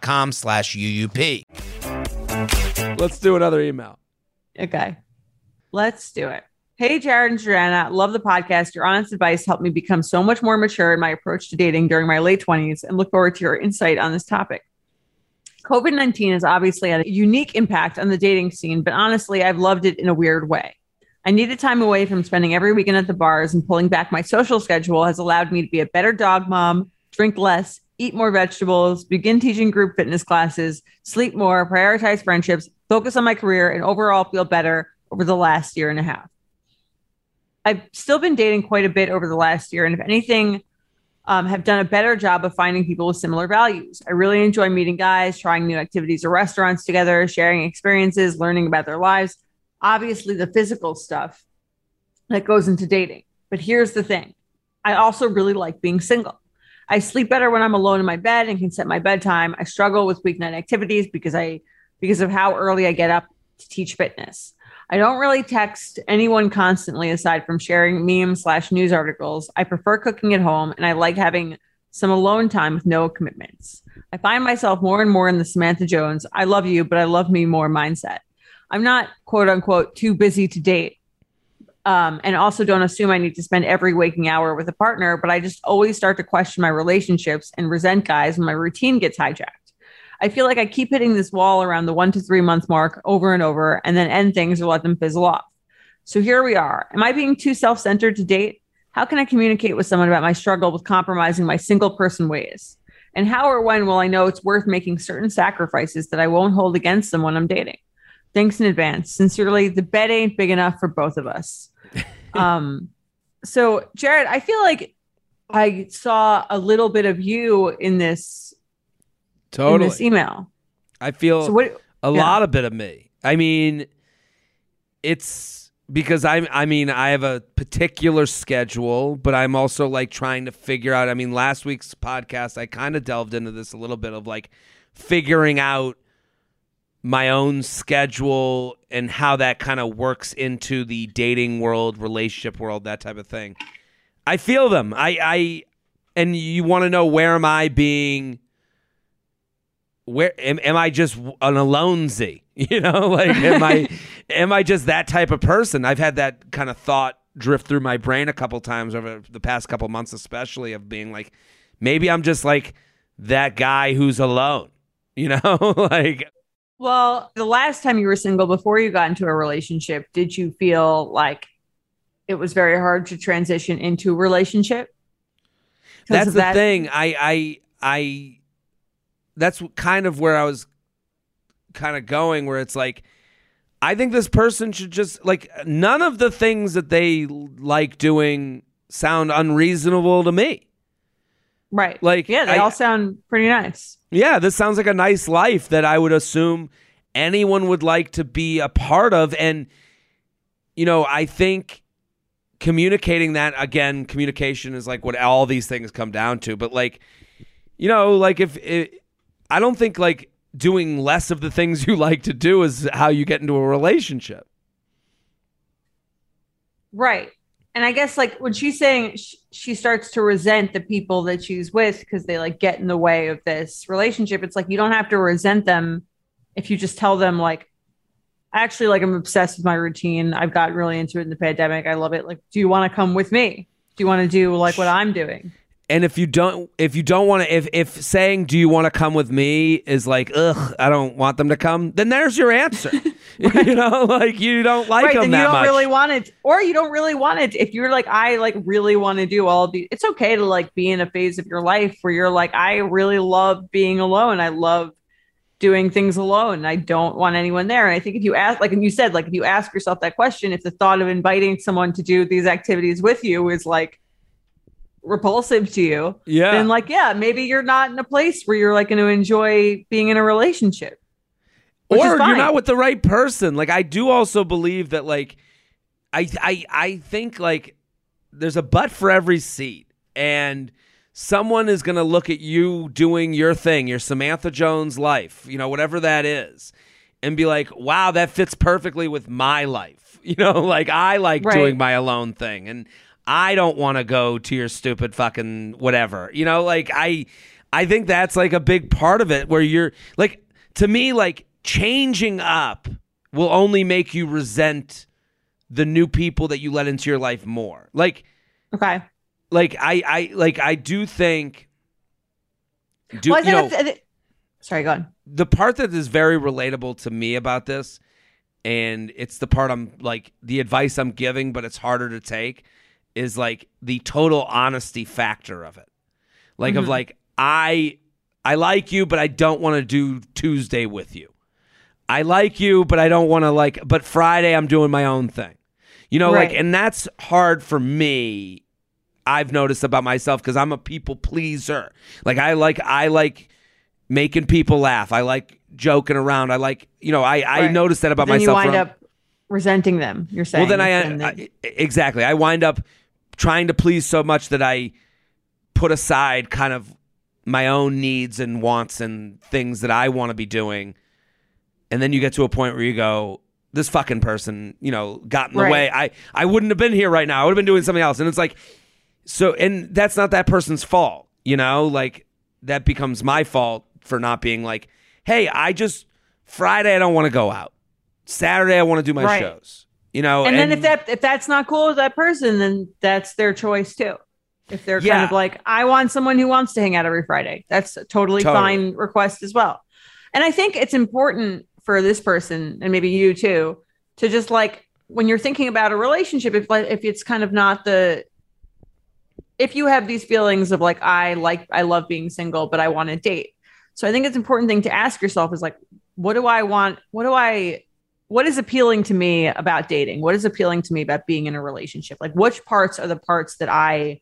com slash UUP. Let's do another email. Okay. Let's do it. Hey, Jared and Jordana, love the podcast. Your honest advice helped me become so much more mature in my approach to dating during my late 20s and look forward to your insight on this topic. COVID 19 has obviously had a unique impact on the dating scene, but honestly, I've loved it in a weird way. I needed time away from spending every weekend at the bars, and pulling back my social schedule has allowed me to be a better dog mom, drink less, eat more vegetables, begin teaching group fitness classes, sleep more, prioritize friendships, focus on my career, and overall feel better over the last year and a half. I've still been dating quite a bit over the last year, and if anything, um, have done a better job of finding people with similar values. I really enjoy meeting guys, trying new activities or restaurants together, sharing experiences, learning about their lives. Obviously, the physical stuff that goes into dating. But here's the thing I also really like being single. I sleep better when I'm alone in my bed and can set my bedtime. I struggle with weeknight activities because I because of how early I get up to teach fitness. I don't really text anyone constantly aside from sharing memes slash news articles. I prefer cooking at home and I like having some alone time with no commitments. I find myself more and more in the Samantha Jones, I love you, but I love me more mindset. I'm not quote unquote too busy to date. Um, and also don't assume I need to spend every waking hour with a partner, but I just always start to question my relationships and resent guys when my routine gets hijacked. I feel like I keep hitting this wall around the one to three month mark over and over and then end things or let them fizzle off. So here we are. Am I being too self centered to date? How can I communicate with someone about my struggle with compromising my single person ways? And how or when will I know it's worth making certain sacrifices that I won't hold against them when I'm dating? Thanks in advance. Sincerely, the bed ain't big enough for both of us. Um, so, Jared, I feel like I saw a little bit of you in this in Totally. this email. I feel So what? a yeah. lot of bit of me. I mean, it's because I I mean I have a particular schedule, but I'm also like trying to figure out. I mean, last week's podcast I kind of delved into this a little bit of like figuring out my own schedule and how that kind of works into the dating world, relationship world, that type of thing. I feel them. I I and you want to know where am I being where am, am I just an alonzy? You know, like am I am I just that type of person? I've had that kind of thought drift through my brain a couple times over the past couple months, especially of being like, maybe I'm just like that guy who's alone. You know, like Well, the last time you were single before you got into a relationship, did you feel like it was very hard to transition into a relationship? that's the that? thing. I I I that's kind of where I was kind of going where it's like I think this person should just like none of the things that they like doing sound unreasonable to me. Right. Like, yeah, they I- all sound pretty nice. Yeah, this sounds like a nice life that I would assume anyone would like to be a part of. And, you know, I think communicating that again, communication is like what all these things come down to. But, like, you know, like if it, I don't think like doing less of the things you like to do is how you get into a relationship. Right. And I guess like when she's saying sh- she starts to resent the people that she's with because they like get in the way of this relationship, it's like you don't have to resent them if you just tell them like, actually, like I'm obsessed with my routine. I've gotten really into it in the pandemic. I love it. Like, do you want to come with me? Do you want to do like what I'm doing? And if you don't, if you don't want to, if if saying "Do you want to come with me?" is like, "Ugh, I don't want them to come," then there's your answer. you know, like you don't like right. them Then that you don't much. really want it, or you don't really want it. If you're like, I like really want to do all of these, it's okay to like be in a phase of your life where you're like, I really love being alone. I love doing things alone. I don't want anyone there. And I think if you ask, like, and you said, like, if you ask yourself that question, if the thought of inviting someone to do these activities with you is like repulsive to you, yeah. then like, yeah, maybe you're not in a place where you're like going to enjoy being in a relationship. or you're not with the right person. Like I do also believe that like I I I think like there's a butt for every seat and someone is going to look at you doing your thing, your Samantha Jones life, you know, whatever that is, and be like, "Wow, that fits perfectly with my life." You know, like I like Right. doing my alone thing and I don't want to go to your stupid fucking whatever. You know, like I I think that's like a big part of it where you're like to me like changing up will only make you resent the new people that you let into your life more. Like Okay. like I I like I do think do well, you know sorry, go on. the part that is very relatable to me about this and it's the part I'm like the advice I'm giving but it's harder to take is like the total honesty factor of it. Like of Mhm. like I I like you but I don't want to do Tuesday with you. I like you but I don't want to like but Friday I'm doing my own thing. You know like and that's hard for me. I've noticed about myself cuz I'm a people pleaser. Like I like I like making people laugh. I like joking around. I like, you know, I, I Right. noticed that about then myself. you wind from- up resenting them. You're saying. well, then I, I exactly. I wind up trying to please so much that I put aside kind of my own needs and wants and things that I want to be doing, and then you get to a point where you go, "This fucking person, you know, got in the Right. way. I I wouldn't have been here right now. I would have been doing something else." And it's like, so, and that's not that person's fault, you know. Like that becomes my fault for not being like, "Hey, I just Friday I don't want to go out. Saturday I want to do my Right. shows." You know, and, then if that if that's not cool with that person, then that's their choice too. If they're Yeah. kind of like, I want someone who wants to hang out every Friday, that's a totally, Totally. fine request as well. And I think it's important for this person and maybe you too to just like when you're thinking about a relationship, if like if it's kind of not the if you have these feelings of like I like I love being single, but I want to date. So I think it's an important thing to ask yourself is like, what do I want? What do I what is appealing to me about dating? What is appealing to me about being in a relationship? Like which parts are the parts that I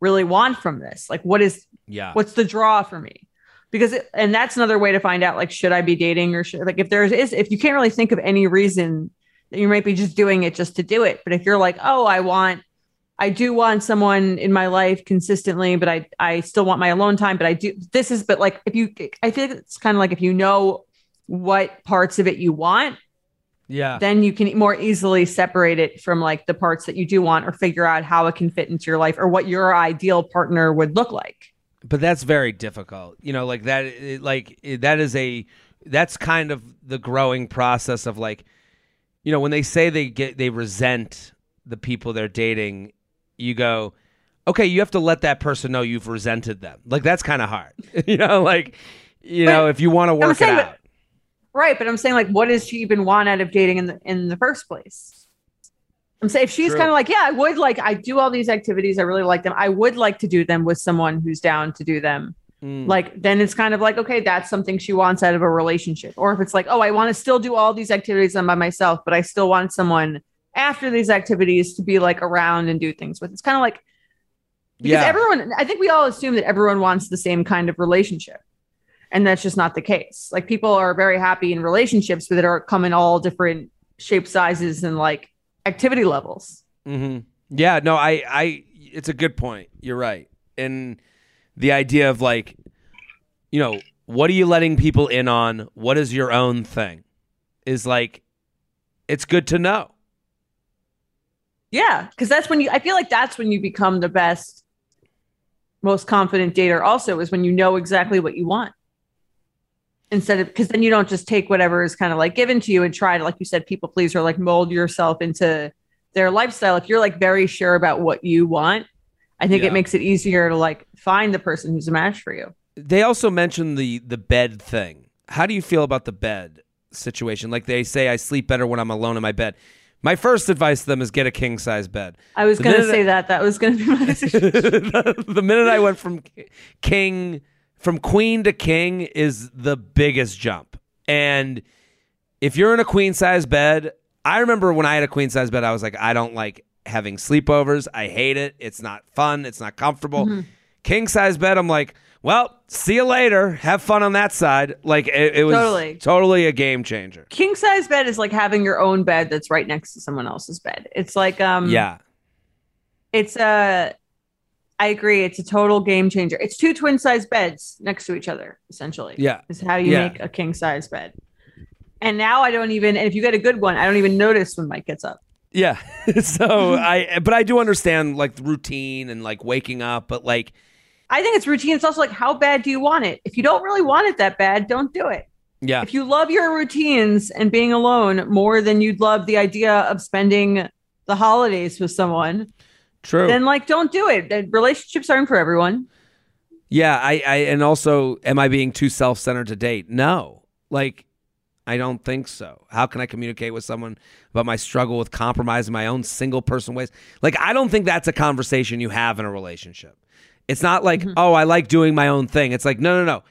really want from this? Like what is yeah, what's the draw for me? Because it, and that's another way to find out like should I be dating or should like if there is if you can't really think of any reason that you might be just doing it just to do it. But if you're like, oh, I want, I do want someone in my life consistently, but I, I still want my alone time. But I do, this is, but like, if you, I feel like it's kind of like if you know what parts of it you want, Yeah. then you can more easily separate it from like the parts that you do want or figure out how it can fit into your life or what your ideal partner would look like. but that's very difficult you know like that it- like that is a that's kind of the growing process of like you know when they say they get they resent the people they're dating you go okay you have to let that person know you've resented them like that's kind of hard you know like you know if you want to work it out Right, but I'm saying like, what does she even want out of dating in the in the first place? I'm saying if she's kind of like, yeah, I would like, I do all these activities, I really like them. I would like to do them with someone who's down to do them. Mm. Like, then it's kind of like, okay, that's something she wants out of a relationship. Or if it's like, oh, I want to still do all these activities I'm by myself, but I still want someone after these activities to be like around and do things with. It's kind of like because yeah everyone i think we all assume that everyone wants the same kind of relationship and that's just not the case like people are very happy in relationships that are come in all different shapes sizes and like activity levels hmm Yeah, no, I, I, it's a good point. You're right, and the idea of like, you know, what are you letting people in on? What is your own thing? Is like, it's good to know. yeah because that's when you i feel like that's when you become the best most confident dater also is when you know exactly what you want instead of because then you don't just take whatever is kind of like given to you and try to like you said people please or like mold yourself into their lifestyle if you're like very sure about what you want i think Yeah. it makes it easier to like find the person who's a match for you They also mentioned the the bed thing. How do you feel about the bed situation? Like they say, I sleep better when I'm alone in my bed. My first advice to them is get a king size bed. i was going to say that that was going to be my decision the minute I went from king from queen to king is the biggest jump. And if you're in a queen size bed, I remember when I had a queen size bed, I was like, I don't like having sleepovers. I hate it. It's not fun. It's not comfortable. Mm-hmm. King size bed, I'm like, well, see you later. Have fun on that side. Like it, it was Totally. totally a game changer. king size bed is like having your own bed that's right next to someone else's bed it's like um Yeah. it's a i agree it's a total game changer it's two twin size beds next to each other essentially Yeah. is how you Yeah. make a king size bed and now i don't even and if you get a good one i don't even notice when mike gets up Yeah. so I but I do understand like the routine and like waking up, but like i think it's routine it's also like how bad do you want it if you don't really want it that bad don't do it yeah. if you love your routines and being alone more than you'd love the idea of spending the holidays with someone True. then like don't do it The relationships aren't for everyone Yeah, I, I and also am I being too self centered to date? No. Like I don't think so. How can I communicate with someone about my struggle with compromising my own single person ways? Like I don't think that's a conversation you have in a relationship. It's not like, mm-hmm. oh, I like doing my own thing. It's like, no, no,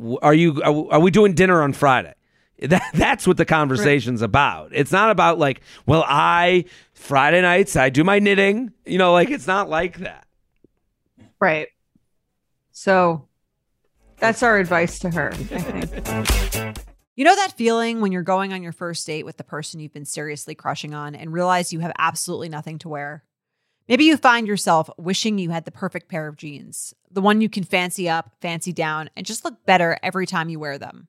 no. Are you are, are we doing dinner on Friday? That, that's what the conversation's about. It's not about like, well, I Friday nights I do my knitting. You know, like it's not like that. Right. So that's our advice to her, I think. You know that feeling when you're going on your first date with the person you've been seriously crushing on and realize you have absolutely nothing to wear? Maybe you find yourself wishing you had the perfect pair of jeans, the one you can fancy up, fancy down, and just look better every time you wear them.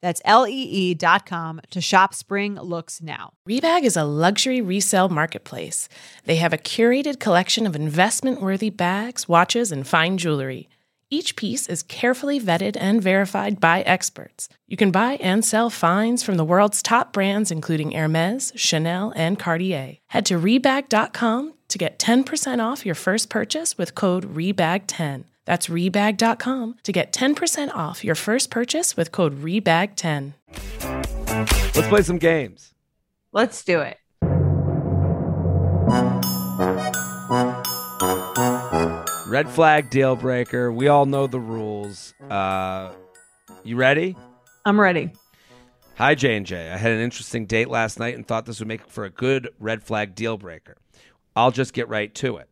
That's lee.com to shop spring looks now. Rebag is a luxury resale marketplace. They have a curated collection of investment worthy bags, watches, and fine jewelry. Each piece is carefully vetted and verified by experts. You can buy and sell finds from the world's top brands, including Hermes, Chanel, and Cartier. Head to Rebag.com to get 10% off your first purchase with code REBAG10. That's Rebag.com to get 10% off your first purchase with code REBAG10. Let's play some games. Let's do it. Red flag deal breaker. We all know the rules. Uh, you ready? I'm ready. Hi, J and J. I had an interesting date last night and thought this would make for a good red flag deal breaker. I'll just get right to it.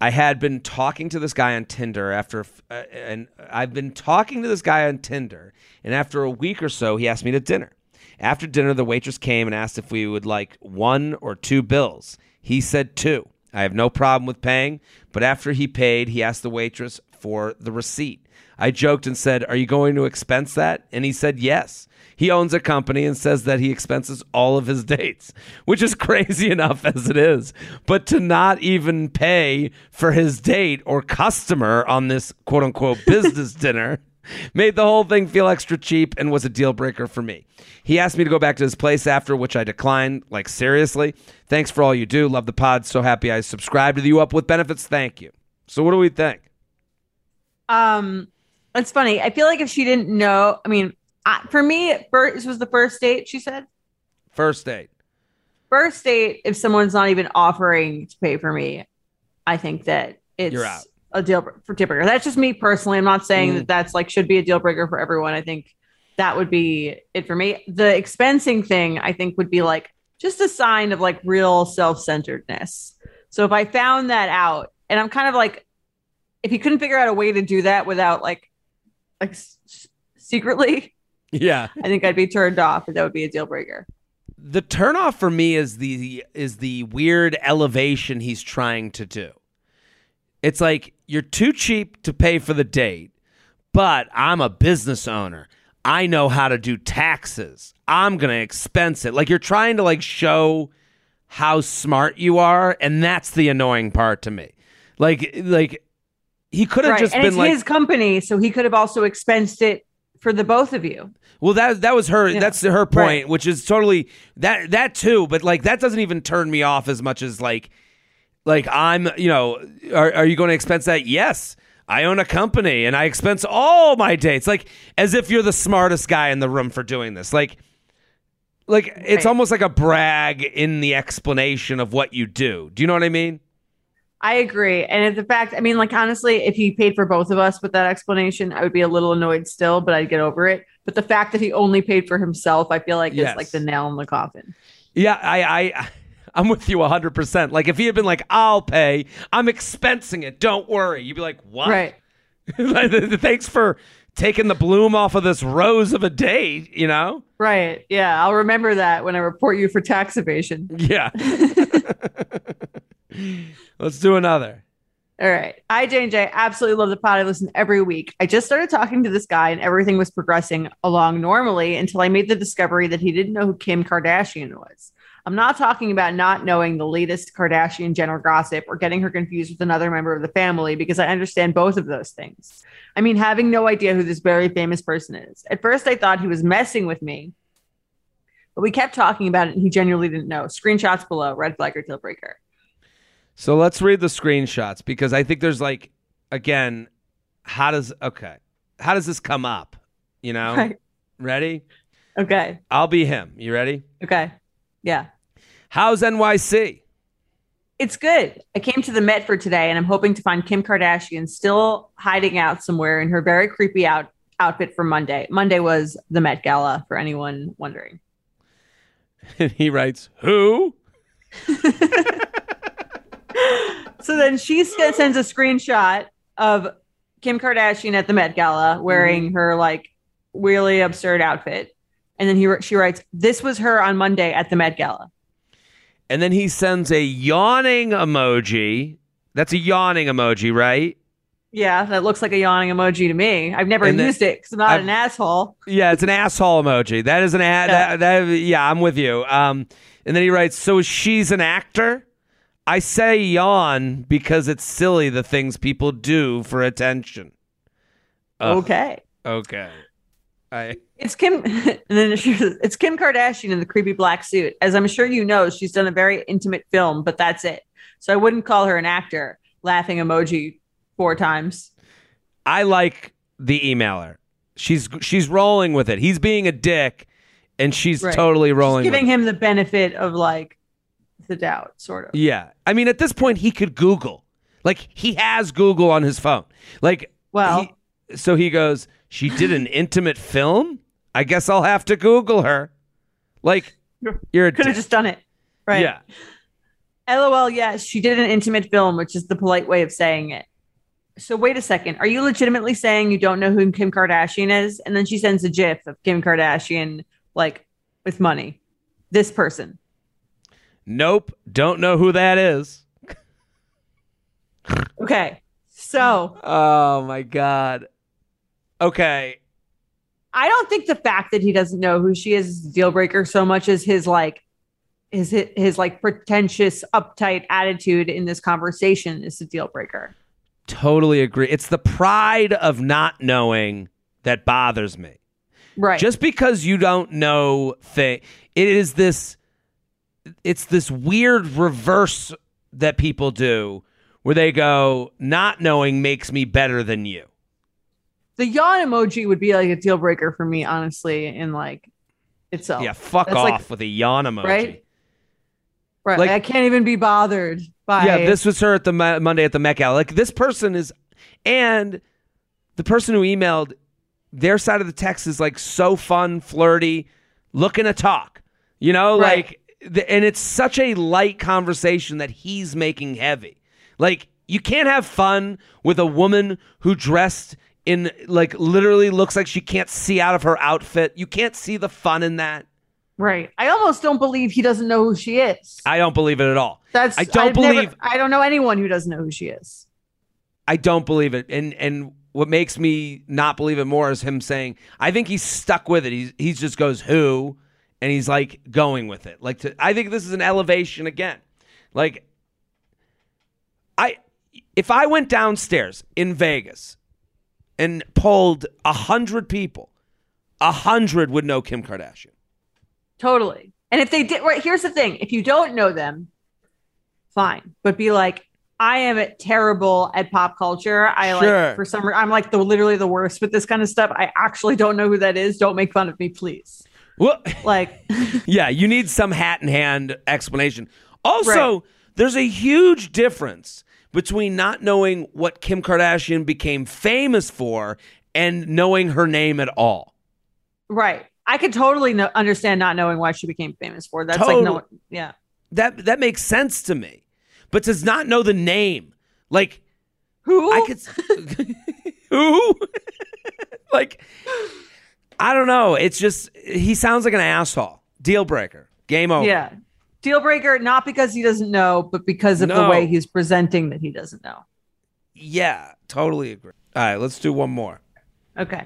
I had been talking to this guy on Tinder after, uh, and I've been talking to this guy on Tinder, and after a week or so, he asked me to dinner. After dinner, the waitress came and asked if we would like one or two bills. He said two. I have no problem with paying, but after he paid, he asked the waitress for the receipt. I joked and said, Are you going to expense that? And he said, Yes. He owns a company and says that he expenses all of his dates, which is crazy enough as it is. But to not even pay for his date or customer on this quote unquote business dinner made the whole thing feel extra cheap and was a deal breaker for me. He asked me to go back to his place after, which I declined. Like, seriously? Thanks for all you do. Love the pod. So happy I subscribed to the U Up With Benefits. Thank you. So, what do we think? Um, it's funny. I feel like if she didn't know, I mean, I, for me, first this was the first date. She said First date. first date. If someone's not even offering to pay for me, I think that it's You're out. a deal for deal breaker. That's just me personally. I'm not saying Mm. that that's like should be a deal breaker for everyone. I think that would be it for me. The expensing thing, I think, would be like just a sign of like real self centeredness. So if I found that out, and I'm kind of like, if he couldn't figure out a way to do that without like, like s- secretly, Yeah. I think I'd be turned off, and that would be a deal breaker. the turnoff for me is the is the weird elevation he's trying to do. It's like you're too cheap to pay for the date, but I'm a business owner. I know how to do taxes. I'm going to expense it. Like you're trying to like show how smart you are and that's the annoying part to me. Like like he could have Right, just and been it's like his company, so he could have also expensed it for the both of you. Well, that that was her. Yeah. That's her point, Right. which is totally that that too. But like that doesn't even turn me off as much as like like I'm. You know, are are you going to expense that? Yes. I own a company and I expense all my dates. Like as if you're the smartest guy in the room for doing this. Like like it's Right. almost like a brag in the explanation of what you do. Do you know what I mean? I agree. And if the fact, I mean, like, honestly, if he paid for both of us with that explanation, I would be a little annoyed still, but I'd get over it. But the fact that he only paid for himself, I feel like Yes. is like the nail in the coffin. Yeah, I, I, I'm with you 100. percent Like if he had been like, "I'll pay," I'm expensing it. Don't worry. You'd be like, "What?" Right. Thanks for taking the bloom off of this rose of a date. You know? Right. Yeah. I'll remember that when I report you for tax evasion. Yeah. Let's do another. All right. I, J and J, absolutely love the pod. I listen every week. I just started talking to this guy and everything was progressing along normally until I made the discovery that he didn't know who Kim Kardashian was. I'm not talking about not knowing the latest Kardashian Jenner gossip or getting her confused with another member of the family because I understand both of those things. I mean, having no idea who this very famous person is. At first, I thought he was messing with me, but we kept talking about it and he genuinely didn't know. Screenshots below, red flag or deal breaker. So let's read the screenshots because I think there's like, again, how does okay, how does this come up? You know? Right. Ready? Okay. I'll be him. You ready? Okay. Yeah. How's NYC? It's good. I came to the Met for today and I'm hoping to find Kim Kardashian still hiding out somewhere in her very creepy out outfit for Monday. Monday was the Met Gala for anyone wondering. And he writes, "Who?" So then she sends a screenshot of Kim Kardashian at the Met Gala wearing her like really absurd outfit. And then he she writes, "This was her on Monday at the Met Gala." And then he sends a yawning emoji. That's a yawning emoji, right? Yeah, that looks like a yawning emoji to me. I've never And then- used it because I'm not I've- an asshole. Yeah, it's an asshole emoji. That is an ad. Yeah. That, that, yeah, I'm with you. Um, and then he writes, "So she's an actor." I say yawn because it's silly the things people do for attention. Ugh. Okay. Okay. I It's Kim, and then she, it's Kim Kardashian in the creepy black suit. As I'm sure you know, she's done a very intimate film, but that's it. So I wouldn't call her an actor. Laughing emoji four times. I like the emailer. She's she's rolling with it. He's being a dick, and she's Right. totally rolling. Giving with him the benefit of like the doubt, sort of. Yeah, I mean, at this point, he could Google. Like he has Google on his phone. Like Well- he- so he goes. She did an intimate film. I guess I'll have to Google her. Like you're Could have just done it. Right. Yeah. LOL, yes, she did an intimate film, which is the polite way of saying it. So wait a second. Are you legitimately saying you don't know who Kim Kardashian is? And then she sends a GIF of Kim Kardashian like with money. This person. Nope. Don't know who that is. Okay. So Oh my god. Okay. I don't think the fact that he doesn't know who she is is a deal breaker so much as his like his his, his like pretentious, uptight attitude in this conversation is a deal breaker. Totally agree. It's the pride of not knowing that bothers me. Right. Just because you don't know thing, it is this. It's this weird reverse that people do, where they go, "Not knowing makes me better than you." the yawn emoji would be like a deal breaker for me, honestly, in like itself. Yeah, fuck That's off like- with a yawn emoji. right? Right. Like- I can't even be bothered by Yeah, this was her at the Mo- Monday at the Met Gala. Like this person is, and the person who emailed their side of the text is like so fun, flirty, looking to talk. You know, Right. like, and it's such a light conversation that he's making heavy. Like you can't have fun with a woman who dressed in like literally looks like she can't see out of her outfit. You can't see the fun in that. right. I almost don't believe he doesn't know who she is. I don't believe it at all. That's I don't I've never- believe- I don't know anyone who doesn't know who she is. I don't believe it. And and what makes me not believe it more is him saying, I think he's stuck with it. He's he just goes who and he's like going with it. Like to, I think this is an elevation again. Like I if I went downstairs in Vegas and polled a hundred people, a hundred would know Kim Kardashian. Totally. And if they did, right, here's the thing if you don't know them, fine, but be like, I am terrible at pop culture. I Sure. like, for some reason, I'm like the literally the worst with this kind of stuff. I actually don't know who that is. Don't make fun of me, please. Well, Like, Yeah, you need some hat in hand explanation. Also, Right. there's a huge difference between not knowing what Kim Kardashian became famous for and knowing her name at all. right. I could totally know, understand not knowing why she became famous for. That's like, no, yeah. That that makes sense to me. But does not know the name. Like Who? I could Who? like I don't know. It's just he sounds like an asshole. Deal breaker. Game over. yeah. Deal breaker, not because he doesn't know, but because of the way he's presenting that he doesn't know. Yeah, totally agree. All right, let's do one more. Okay.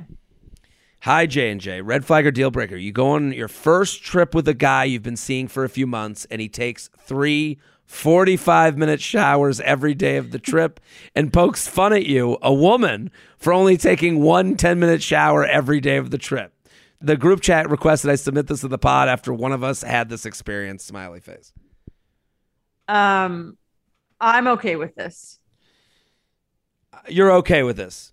Hi J and J, red flag or deal breaker. You go on your first trip with a guy you've been seeing for a few months, and he takes three 45 minute showers every day of the trip and pokes fun at you, a woman, for only taking one 10 minute shower every day of the trip. The group chat requested I submit this to the pod after one of us had this experience. Smiley face. Um, I'm okay with this. You're okay with this?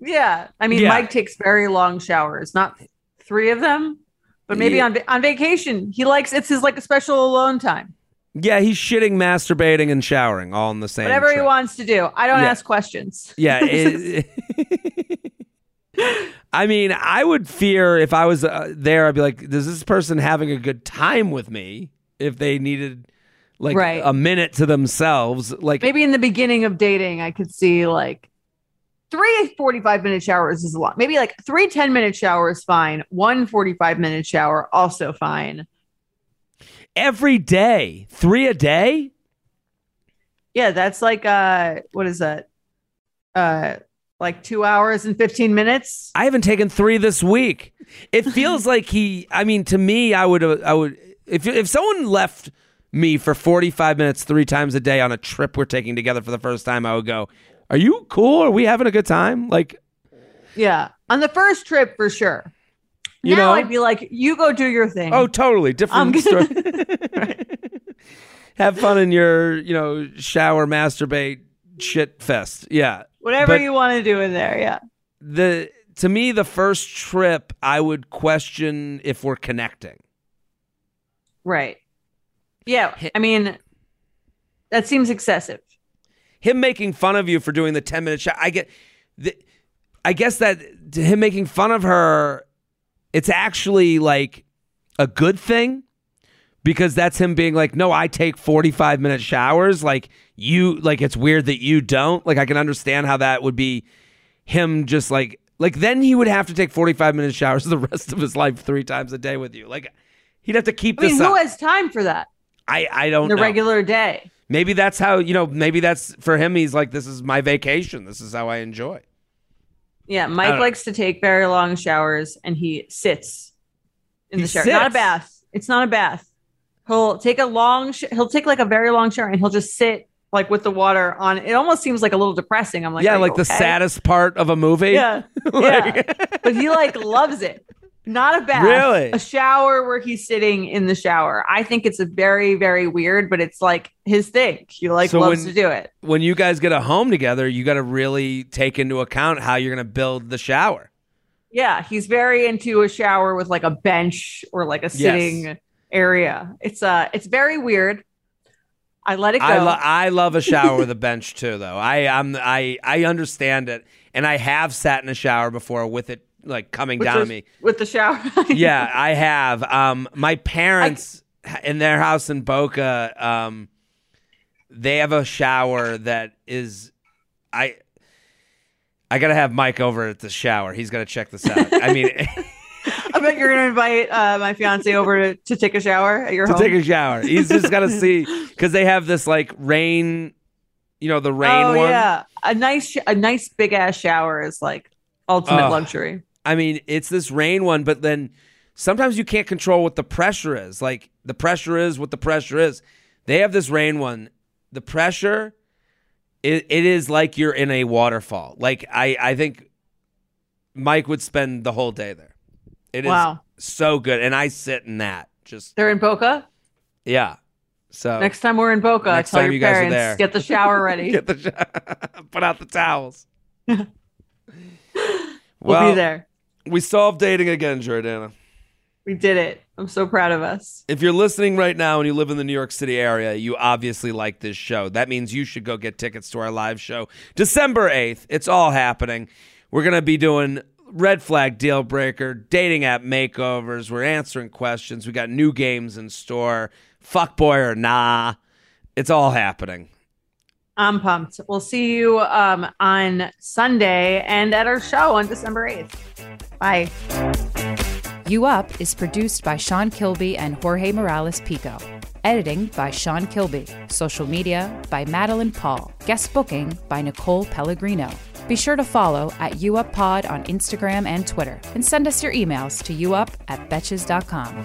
Yeah, I mean, Yeah. Mike takes very long showers, not three of them, but maybe Yeah. on va- on vacation he likes it's his like a special alone time. Yeah, he's shitting, masturbating, and showering all in the same. Whatever he wants to do. I don't Yeah. ask questions. Yeah. it- I mean, I would fear if I was uh, there, I'd be like, is this person having a good time with me if they needed like Right. a minute to themselves? Like, Maybe in the beginning of dating, I could see like three 45 minute showers is a lot. Maybe like three 10 minute showers, fine. One 45 minute shower, also fine. Every day, three a day? Yeah, that's like uh what is that? Uh like two hours and 15 minutes. I haven't taken three this week. It feels like he, I mean, to me, I would, I would, if, if someone left me for 45 minutes three times a day on a trip we're taking together for the first time, I would go, Are you cool? Are we having a good time? Like, Yeah. On the first trip for sure. You now know? I'd be like, you go do your thing. Oh, totally different story. Have fun in your, you know, shower, masturbate, shit fest. Yeah. Whatever but- you want to do in there. Yeah. The to me, the first trip, I would question if we're connecting. Right. Yeah. I mean, that seems excessive. him making fun of you for doing the 10 minute shot i get the, i guess that to him making fun of her it's actually like a good thing because that's him being like no i take 45 minute showers like you like it's weird that you don't like i can understand how that would be him just like like then he would have to take 45 minute showers the rest of his life three times a day with you like he'd have to keep I mean, this who up has time for that? i i don't The know regular day. Maybe that's how, you know, maybe that's for him. He's like, this is my vacation. This is how I enjoy. Yeah. Mike likes to take very long showers and he sits in He the shower. Not a bath. It's not a bath. He'll take a long, sh- he'll take like a very long shower and he'll just sit like with the water on. It almost seems like a little depressing. I'm like, yeah, like the saddest part of a movie. Yeah. Like- yeah. But he like loves it. Not a bath. Really? A shower where he's sitting in the shower. I think it's a very, very weird, but it's like his thing. He like So loves when- to do it. when you guys get a home together, you got to really take into account how you're going to build the shower. Yeah. He's very into a shower with like a bench or like a sitting area. It's uh it's very weird. I let it go. I, lo- I love a shower with a bench too, though. I I'm I I understand it, and I have sat in a shower before with it like coming with down the, me. with the shower. yeah, I have. Um, my parents in their house in Boca, um, they have a shower that is, I, I gotta have Mike over at the shower. He's gonna check this out. I mean, I bet you're gonna invite uh, my fiance over to, to take a shower at your to home. take a shower, he's just gotta see because they have this like rain, you know, the rain oh one. yeah, a nice a nice big ass shower is like ultimate luxury. I mean, it's this rain one, but then sometimes you can't control what the pressure is. Like the pressure is what the pressure is. They have this rain one. The pressure, it, it is like you're in a waterfall. Like I, I think Mike would spend the whole day there. It is Wow. so good, and I sit in that. Just They're in Boca. yeah. So Next time we're in Boca, Next tell time your you guys are there. get the shower ready. get the put out the towels. we'll well, be there. We solved dating again, Jordana. We did it. I'm so proud of us. If you're listening right now and you live in the New York City area, you obviously like this show. That means you should go get tickets to our live show December 8th. It's all happening. We're going to be doing red flag deal breaker, dating app makeovers. We're answering questions. We got new games in store. Fuck boy or nah. It's all happening. I'm pumped. We'll see you um, on Sunday and at our show on December 8th. Bye. U Up is produced by Sean Kilby and Jorge Morales Pico. Editing by Sean Kilby. Social media by Madeline Paul. Guest booking by Nicole Pellegrino. Be sure to follow at UUpPod on Instagram and Twitter. And send us your emails to youup at betches.com.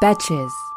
Betches.